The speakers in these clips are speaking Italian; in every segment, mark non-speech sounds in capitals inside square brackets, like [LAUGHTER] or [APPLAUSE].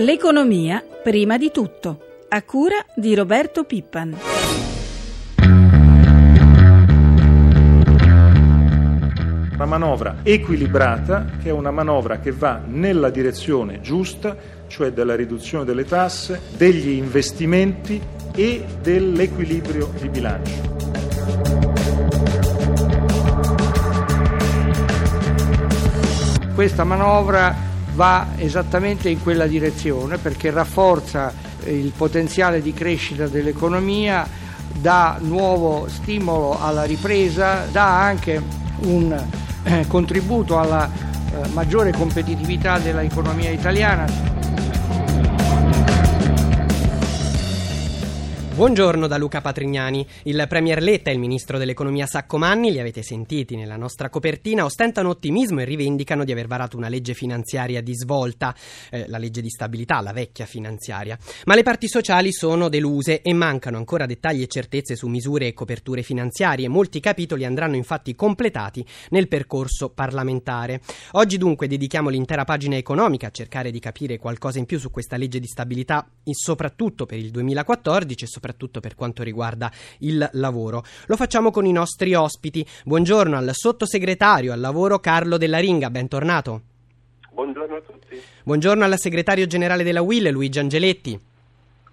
L'economia prima di tutto, a cura di Roberto Pippan. Una manovra equilibrata che è una manovra che va nella direzione giusta, cioè della riduzione delle tasse, degli investimenti e dell'equilibrio di bilancio. Questa manovra va esattamente in quella direzione perché rafforza il potenziale di crescita dell'economia, dà nuovo stimolo alla ripresa, dà anche un eh, contributo alla eh, maggiore competitività dell'economia italiana. Buongiorno da Luca Patrignani. Il Premier Letta e il Ministro dell'Economia Saccomanni, li avete sentiti nella nostra copertina, ostentano ottimismo e rivendicano di aver varato una legge finanziaria di svolta, eh, la legge di stabilità, la vecchia finanziaria. Ma le parti sociali sono deluse e mancano ancora dettagli e certezze su misure e coperture finanziarie. Molti capitoli andranno infatti completati nel percorso parlamentare. Oggi dunque dedichiamo l'intera pagina economica a cercare di capire qualcosa in più su questa legge di stabilità, soprattutto per il 2014 e soprattutto soprattutto per quanto riguarda il lavoro. Lo facciamo con i nostri ospiti. Buongiorno al sottosegretario al lavoro Carlo Della Ringa, bentornato. Buongiorno a tutti. Buongiorno al segretario generale della UIL Luigi Angeletti.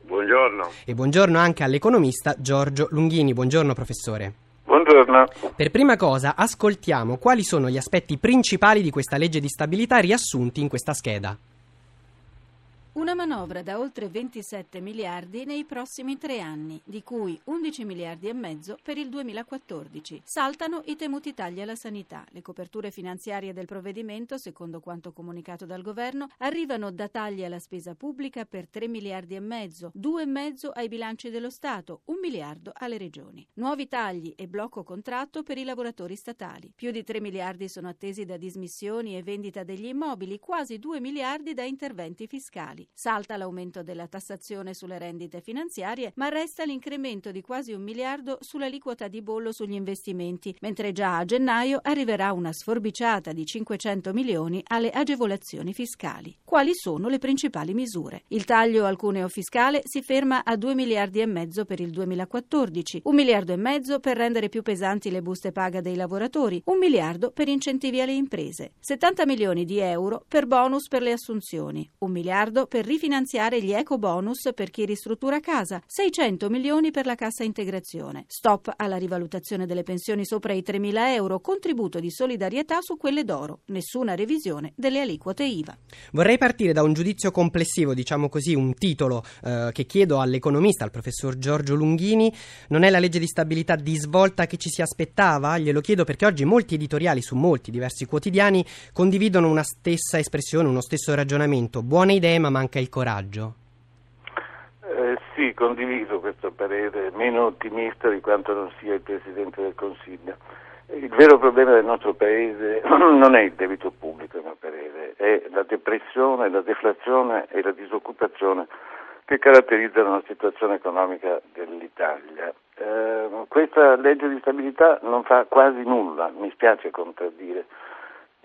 Buongiorno. E buongiorno anche all'economista Giorgio Lunghini. Buongiorno professore. Buongiorno. Per prima cosa ascoltiamo quali sono gli aspetti principali di questa legge di stabilità riassunti in questa scheda. Una manovra da oltre 27 miliardi nei prossimi tre anni, di cui 11 miliardi e mezzo per il 2014. Saltano i temuti tagli alla sanità. Le coperture finanziarie del provvedimento, secondo quanto comunicato dal governo, arrivano da tagli alla spesa pubblica per 3 miliardi e mezzo, 2 e mezzo ai bilanci dello Stato, 1 miliardo alle regioni. Nuovi tagli e blocco contratto per i lavoratori statali. Più di 3 miliardi sono attesi da dismissioni e vendita degli immobili, quasi 2 miliardi da interventi fiscali. Salta l'aumento della tassazione sulle rendite finanziarie, ma resta l'incremento di quasi un miliardo sull'aliquota di bollo sugli investimenti, mentre già a gennaio arriverà una sforbiciata di 500 milioni alle agevolazioni fiscali. Quali sono le principali misure? Il taglio al cuneo fiscale si ferma a 2 miliardi e mezzo per il 2014, un miliardo e mezzo per rendere più pesanti le buste paga dei lavoratori, un miliardo per incentivi alle imprese, 70 milioni di euro per bonus per le assunzioni, un miliardo per per rifinanziare gli eco bonus per chi ristruttura casa, 600 milioni per la cassa integrazione. Stop alla rivalutazione delle pensioni sopra i 3.000 euro, contributo di solidarietà su quelle d'oro, nessuna revisione delle aliquote IVA. Vorrei partire da un giudizio complessivo, diciamo così, un titolo eh, che chiedo all'economista, al professor Giorgio Lunghini. Non è la legge di stabilità di svolta che ci si aspettava? Glielo chiedo perché oggi molti editoriali su molti diversi quotidiani condividono una stessa espressione, uno stesso ragionamento. Buone idee ma manca il coraggio? Eh, sì, condivido questo parere, meno ottimista di quanto non sia il Presidente del Consiglio. Il vero problema del nostro Paese [CLEARS THROAT] non è il debito pubblico, a mio parere, è la depressione, la deflazione e la disoccupazione che caratterizzano la situazione economica dell'Italia. Eh, questa legge di stabilità non fa quasi nulla, mi spiace contraddire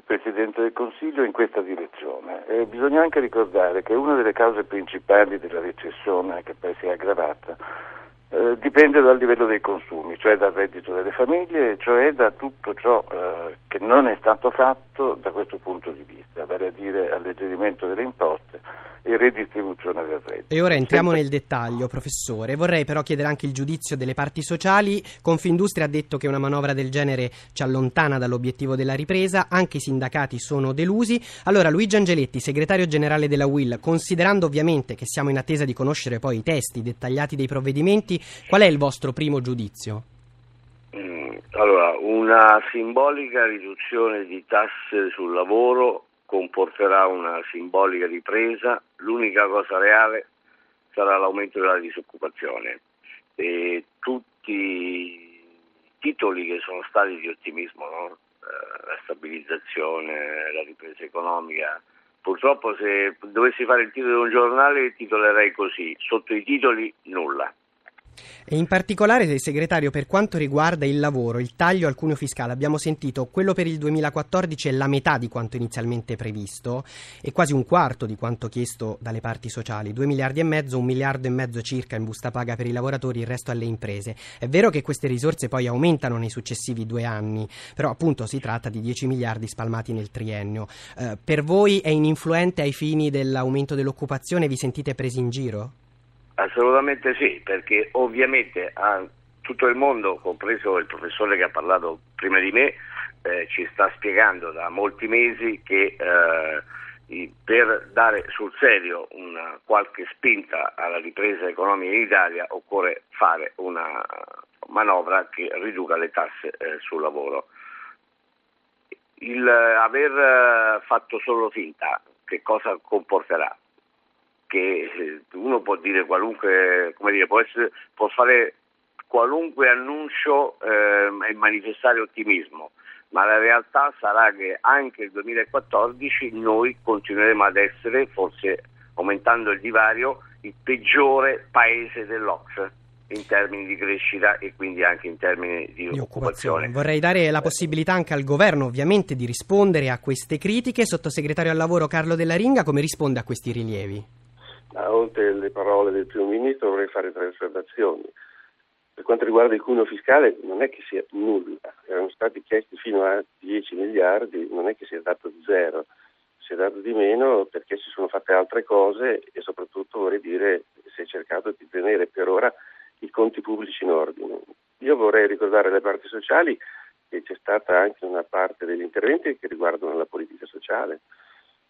Presidente del Consiglio in questa direzione. E bisogna anche ricordare che una delle cause principali della recessione, che poi si è aggravata, eh, dipende dal livello dei consumi, cioè dal reddito delle famiglie, cioè da tutto ciò eh, che non è stato fatto da questo punto di vista, vale a dire alleggerimento delle imposte e redistribuzione del reddito. E ora entriamo Sempre... nel dettaglio, professore. Vorrei però chiedere anche il giudizio delle parti sociali. Confindustria ha detto che una manovra del genere ci allontana dall'obiettivo della ripresa, anche i sindacati sono delusi. Allora, Luigi Angeletti, segretario generale della WIL, considerando ovviamente che siamo in attesa di conoscere poi i testi dettagliati dei provvedimenti, qual è il vostro primo giudizio? Mm, allora, una simbolica riduzione di tasse sul lavoro comporterà una simbolica ripresa, l'unica cosa reale sarà l'aumento della disoccupazione e tutti i titoli che sono stati di ottimismo, no? eh, la stabilizzazione, la ripresa economica, purtroppo se dovessi fare il titolo di un giornale titolerei così, sotto i titoli nulla. E in particolare, segretario, per quanto riguarda il lavoro, il taglio al cuneo fiscale, abbiamo sentito quello per il 2014 è la metà di quanto inizialmente previsto e quasi un quarto di quanto chiesto dalle parti sociali, 2 miliardi e mezzo, un miliardo e mezzo circa in busta paga per i lavoratori, il resto alle imprese. È vero che queste risorse poi aumentano nei successivi due anni, però appunto si tratta di 10 miliardi spalmati nel triennio. Eh, per voi è ininfluente ai fini dell'aumento dell'occupazione? Vi sentite presi in giro? Assolutamente sì, perché ovviamente a tutto il mondo, compreso il professore che ha parlato prima di me, eh, ci sta spiegando da molti mesi che eh, per dare sul serio una qualche spinta alla ripresa economica in Italia occorre fare una manovra che riduca le tasse eh, sul lavoro. Il aver fatto solo finta che cosa comporterà? Che eh, uno può dire qualunque, come dire, può, essere, può fare qualunque annuncio eh, e manifestare ottimismo, ma la realtà sarà che anche il 2014 noi continueremo ad essere, forse aumentando il divario, il peggiore paese dell'Ox in termini di crescita e quindi anche in termini di, di occupazione. occupazione. Vorrei dare la possibilità anche al governo ovviamente di rispondere a queste critiche. Sottosegretario al lavoro Carlo Della Ringa, come risponde a questi rilievi? Oltre alle parole del primo ministro vorrei fare tre osservazioni. Per quanto riguarda il cuneo fiscale non è che sia nulla, erano stati chiesti fino a 10 miliardi, non è che sia dato zero, si è dato di meno perché si sono fatte altre cose e soprattutto vorrei dire si è cercato di tenere per ora i conti pubblici in ordine. Io vorrei ricordare alle parti sociali che c'è stata anche una parte degli interventi che riguardano la politica sociale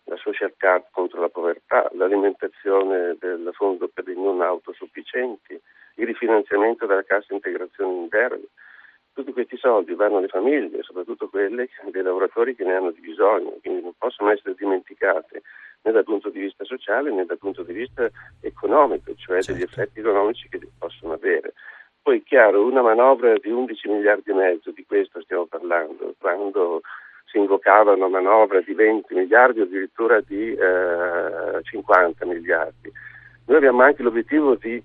la social card contro la povertà, l'alimentazione del fondo per i non autosufficienti, il rifinanziamento della cassa integrazione interna. Tutti questi soldi vanno alle famiglie, soprattutto quelle dei lavoratori che ne hanno di bisogno, quindi non possono essere dimenticate né dal punto di vista sociale né dal punto di vista economico, cioè certo. degli effetti economici che possono avere. Poi è chiaro, una manovra di 11 miliardi e mezzo, di questo stiamo parlando, quando si invocavano manovre di 20 miliardi o addirittura di eh, 50 miliardi. Noi abbiamo anche l'obiettivo di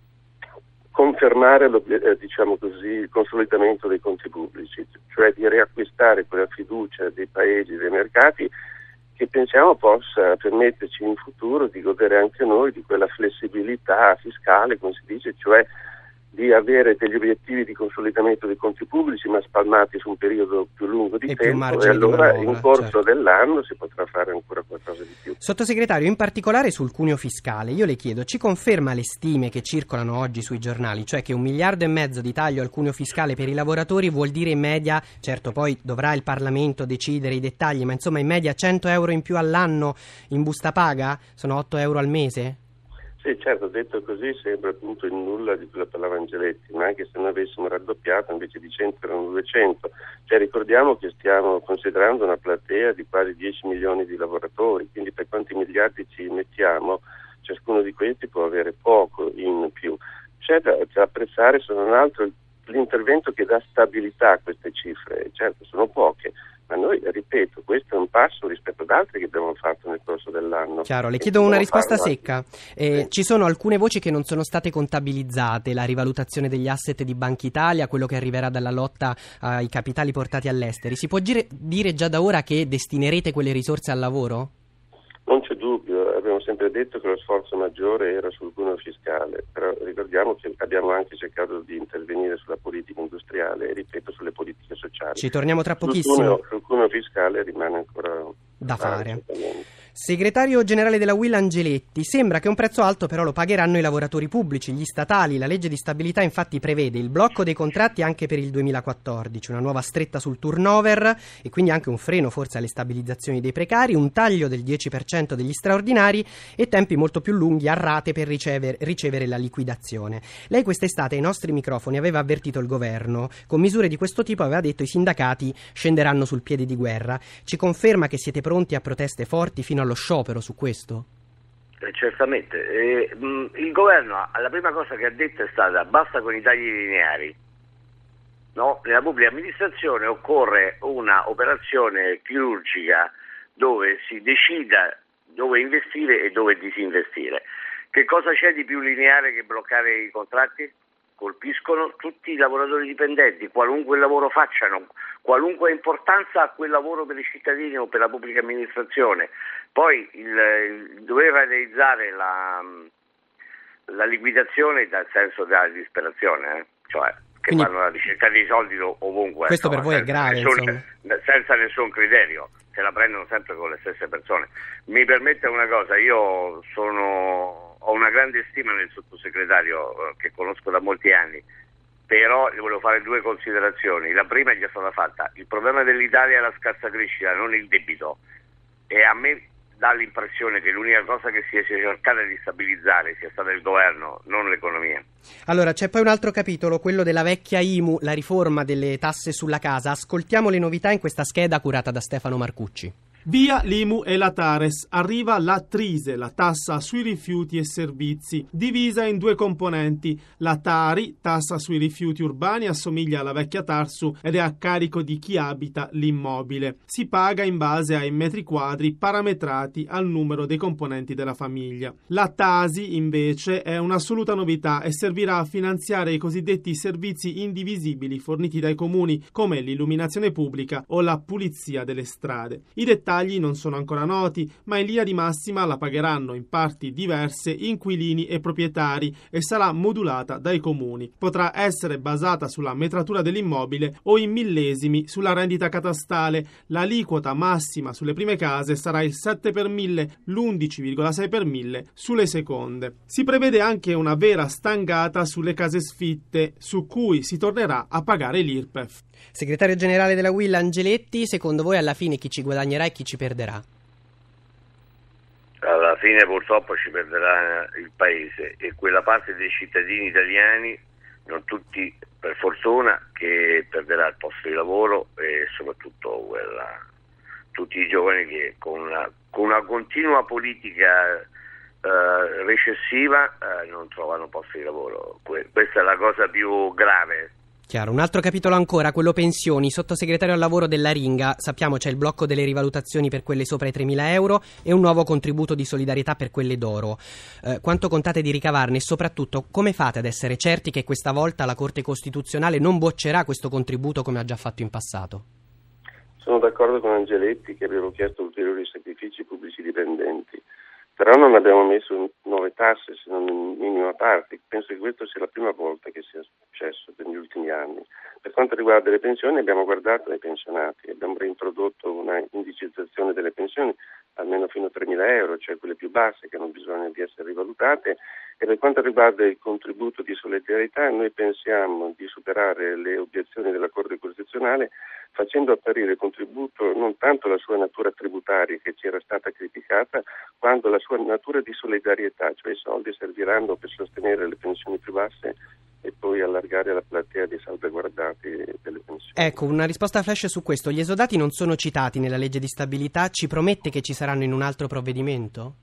confermare eh, diciamo così, il consolidamento dei conti pubblici, cioè di riacquistare quella fiducia dei paesi, dei mercati che pensiamo possa permetterci in futuro di godere anche noi di quella flessibilità fiscale, come si dice, cioè di avere degli obiettivi di consolidamento dei conti pubblici ma spalmati su un periodo più lungo di e tempo e allora manovra, in corso certo. dell'anno si potrà fare ancora qualcosa di più. Sottosegretario, in particolare sul cuneo fiscale, io le chiedo, ci conferma le stime che circolano oggi sui giornali, cioè che un miliardo e mezzo di taglio al cuneo fiscale per i lavoratori vuol dire in media, certo poi dovrà il Parlamento decidere i dettagli, ma insomma in media 100 euro in più all'anno in busta paga? Sono 8 euro al mese? Sì, certo, detto così sembra appunto il nulla di che parlava Angeletti, ma anche se noi avessimo raddoppiato invece di 100 erano 200. Cioè, ricordiamo che stiamo considerando una platea di quasi 10 milioni di lavoratori, quindi per quanti miliardi ci mettiamo, ciascuno di questi può avere poco in più. C'è da, da apprezzare se non altro l'intervento che dà stabilità a queste cifre, certo sono poche, ma noi, ripeto, questo è un passo rispetto ad altri che abbiamo fatto nel corso dell'anno. Chiaro, le chiedo una risposta secca. Eh, sì. Ci sono alcune voci che non sono state contabilizzate, la rivalutazione degli asset di Banca Italia, quello che arriverà dalla lotta ai capitali portati all'estero. Si può dire, dire già da ora che destinerete quelle risorse al lavoro? Non c'è dubbio, abbiamo sempre detto che lo sforzo maggiore era sul cuneo fiscale, però ricordiamo che abbiamo anche cercato di intervenire sulla politica industriale e ripeto sulle politiche sociali. Ci torniamo tra pochissimo. Sul cuneo, fiscale rimane ancora da fare. Segretario generale della Will Angeletti, sembra che un prezzo alto però lo pagheranno i lavoratori pubblici, gli statali. La legge di stabilità infatti prevede il blocco dei contratti anche per il 2014, una nuova stretta sul turnover e quindi anche un freno forse alle stabilizzazioni dei precari, un taglio del 10% degli straordinari e tempi molto più lunghi a rate per ricevere, ricevere la liquidazione. Lei quest'estate ai nostri microfoni aveva avvertito il governo, con misure di questo tipo aveva detto i sindacati scenderanno sul piede di guerra. Ci conferma che siete pronti a proteste forti fino allo sciopero su questo? Eh, certamente. Eh, mh, il governo, la prima cosa che ha detto è stata basta con i tagli lineari. No? Nella pubblica amministrazione occorre una operazione chirurgica dove si decida dove investire e dove disinvestire. Che cosa c'è di più lineare che bloccare i contratti? Colpiscono tutti i lavoratori dipendenti, qualunque lavoro facciano, qualunque importanza ha quel lavoro per i cittadini o per la pubblica amministrazione. Poi il, il dover realizzare la, la, liquidazione dal senso della disperazione, eh? cioè che Quindi, vanno alla ricerca dei soldi ovunque. Questo per voi è grave, nessun, senza nessun criterio, se la prendono sempre con le stesse persone. Mi permette una cosa, io sono, ho una grande stima del sottosegretario eh, che conosco da molti anni però gli volevo fare due considerazioni. La prima è già stata fatta. Il problema dell'Italia è la scarsa crescita, non il debito. E a me dà l'impressione che l'unica cosa che si è cercata di stabilizzare sia stata il governo, non l'economia. Allora, c'è poi un altro capitolo, quello della vecchia IMU, la riforma delle tasse sulla casa. Ascoltiamo le novità in questa scheda curata da Stefano Marcucci. Via l'IMU e la Tares arriva la Trise, la tassa sui rifiuti e servizi, divisa in due componenti. La Tari, tassa sui rifiuti urbani, assomiglia alla vecchia Tarsu ed è a carico di chi abita l'immobile. Si paga in base ai metri quadri parametrati al numero dei componenti della famiglia. La Tasi, invece, è un'assoluta novità e servirà a finanziare i cosiddetti servizi indivisibili forniti dai comuni, come l'illuminazione pubblica o la pulizia delle strade. I dettagli dettagli non sono ancora noti, ma in linea di massima la pagheranno in parti diverse inquilini e proprietari e sarà modulata dai comuni. Potrà essere basata sulla metratura dell'immobile o in millesimi sulla rendita catastale. L'aliquota massima sulle prime case sarà il 7 per 1000, l'11,6 per 1000 sulle seconde. Si prevede anche una vera stangata sulle case sfitte, su cui si tornerà a pagare l'IRPEF. Segretario generale della Will Angeletti, secondo voi alla fine chi ci guadagnerà e chi ci perderà? Alla fine purtroppo ci perderà il paese e quella parte dei cittadini italiani, non tutti per fortuna, che perderà il posto di lavoro e soprattutto quella, tutti i giovani che con una, con una continua politica eh, recessiva eh, non trovano posto di lavoro. Que- questa è la cosa più grave Chiaro, un altro capitolo ancora, quello pensioni, sottosegretario al lavoro della Ringa, sappiamo c'è il blocco delle rivalutazioni per quelle sopra i 3.000 euro e un nuovo contributo di solidarietà per quelle d'oro. Eh, quanto contate di ricavarne e soprattutto come fate ad essere certi che questa volta la Corte Costituzionale non boccerà questo contributo come ha già fatto in passato? Sono d'accordo con Angeletti che abbiamo chiesto ulteriori sacrifici pubblici dipendenti però non abbiamo messo nuove tasse se non in minima parte. Penso che questa sia la prima volta che sia successo negli ultimi anni. Per quanto riguarda le pensioni abbiamo guardato ai pensionati, abbiamo reintrodotto una indicizzazione delle pensioni almeno fino a 3.000 euro, cioè quelle più basse che hanno bisogno di essere rivalutate. E per quanto riguarda il contributo di solidarietà noi pensiamo di superare le obiezioni della Corte Costituzionale facendo apparire il contributo non tanto la sua natura tributaria che ci era stata criticata, quanto la sua natura di solidarietà, cioè i soldi serviranno per sostenere le pensioni più basse poi allargare la platea dei salvaguardati delle pensioni. Ecco, una risposta flash su questo. Gli esodati non sono citati nella legge di stabilità, ci promette che ci saranno in un altro provvedimento?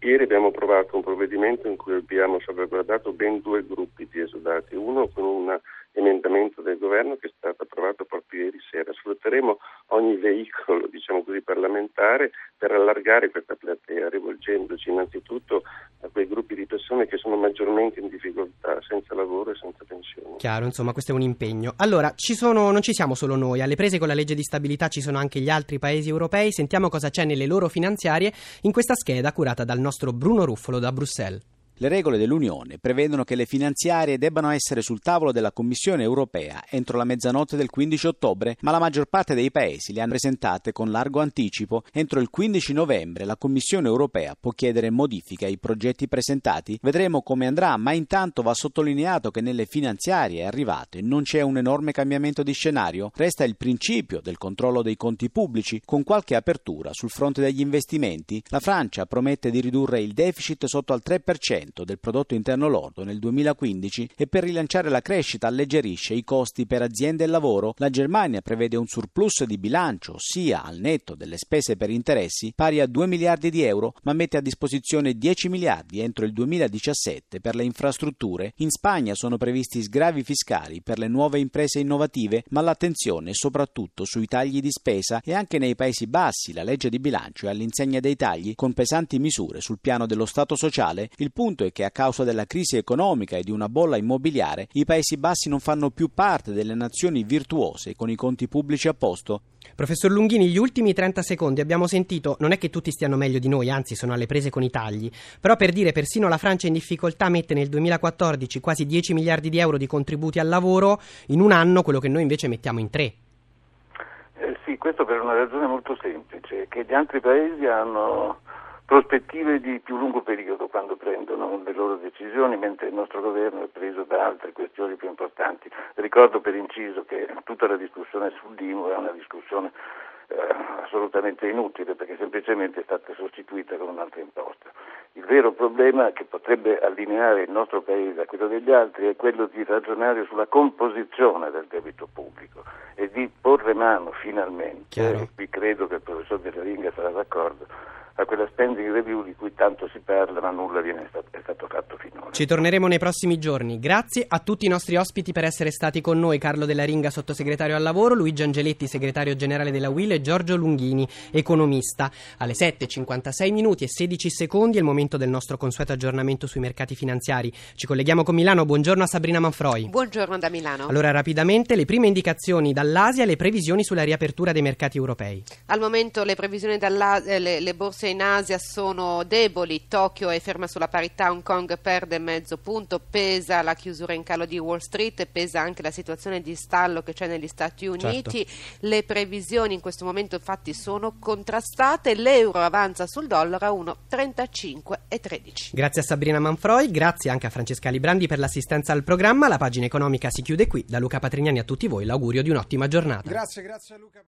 Ieri abbiamo approvato un provvedimento in cui abbiamo salvaguardato ben due gruppi di esodati, uno con un emendamento del governo che è stato approvato proprio ieri sera. Sfrutteremo ogni veicolo diciamo così, parlamentare per allargare questa platea, rivolgendoci innanzitutto a quei gruppi di persone che sono maggiormente in difficoltà, senza lavoro e senza pensione. Chiaro, insomma, questo è un impegno. Allora, ci sono, non ci siamo solo noi, alle prese con la legge di stabilità ci sono anche gli altri paesi europei, sentiamo cosa c'è nelle loro finanziarie in questa scheda curata dal nostro Bruno Ruffolo da Bruxelles. Le regole dell'Unione prevedono che le finanziarie debbano essere sul tavolo della Commissione europea entro la mezzanotte del 15 ottobre, ma la maggior parte dei paesi le hanno presentate con largo anticipo. Entro il 15 novembre la Commissione europea può chiedere modifiche ai progetti presentati. Vedremo come andrà, ma intanto va sottolineato che nelle finanziarie arrivate non c'è un enorme cambiamento di scenario. Resta il principio del controllo dei conti pubblici, con qualche apertura sul fronte degli investimenti. La Francia promette di ridurre il deficit sotto al 3% del prodotto interno lordo nel 2015 e per rilanciare la crescita alleggerisce i costi per aziende e lavoro, la Germania prevede un surplus di bilancio, sia al netto delle spese per interessi, pari a 2 miliardi di euro, ma mette a disposizione 10 miliardi entro il 2017 per le infrastrutture. In Spagna sono previsti sgravi fiscali per le nuove imprese innovative, ma l'attenzione è soprattutto sui tagli di spesa e anche nei Paesi Bassi la legge di bilancio è all'insegna dei tagli con pesanti misure sul piano dello Stato sociale. Il punto punto è che a causa della crisi economica e di una bolla immobiliare i Paesi Bassi non fanno più parte delle nazioni virtuose con i conti pubblici a posto. Professor Lunghini, gli ultimi 30 secondi abbiamo sentito, non è che tutti stiano meglio di noi, anzi sono alle prese con i tagli, però per dire persino la Francia in difficoltà mette nel 2014 quasi 10 miliardi di euro di contributi al lavoro, in un anno quello che noi invece mettiamo in tre. Eh sì, questo per una ragione molto semplice, che gli altri paesi hanno prospettive di più lungo periodo quando prendono le loro decisioni, mentre il nostro governo è preso da altre questioni più importanti. Ricordo per inciso che tutta la discussione sull'IMU è una discussione eh, assolutamente inutile perché semplicemente è stata sostituita con un'altra imposta. Il vero problema che potrebbe allineare il nostro Paese a quello degli altri è quello di ragionare sulla composizione del debito pubblico e di porre mano finalmente, Chiaro. e qui credo che il professor Della Ringa sarà d'accordo, a quella spending review di cui tanto si parla ma nulla viene stato, è stato fatto finora. Ci torneremo nei prossimi giorni. Grazie a tutti i nostri ospiti per essere stati con noi, Carlo Della Ringa, sottosegretario al lavoro, Luigi Angeletti, segretario generale della UIL e Giorgio Lunghini, economista. Alle 7.56 minuti e 16 secondi è il momento del nostro consueto aggiornamento sui mercati finanziari. Ci colleghiamo con Milano. Buongiorno a Sabrina Manfroi. Buongiorno da Milano. Allora, rapidamente, le prime indicazioni dall'Asia e le previsioni sulla riapertura dei mercati europei. Al momento le previsioni dall'Asia, le, le borse in Asia sono deboli, Tokyo è ferma sulla parità, Hong Kong perde mezzo punto, pesa la chiusura in calo di Wall Street, pesa anche la situazione di stallo che c'è negli Stati Uniti, certo. le previsioni in questo momento infatti sono contrastate, l'euro avanza sul dollaro a 1,35,13. Grazie a Sabrina Manfroi, grazie anche a Francesca Librandi per l'assistenza al programma, la pagina economica si chiude qui, da Luca Patrignani a tutti voi l'augurio di un'ottima giornata. Grazie, grazie a Luca.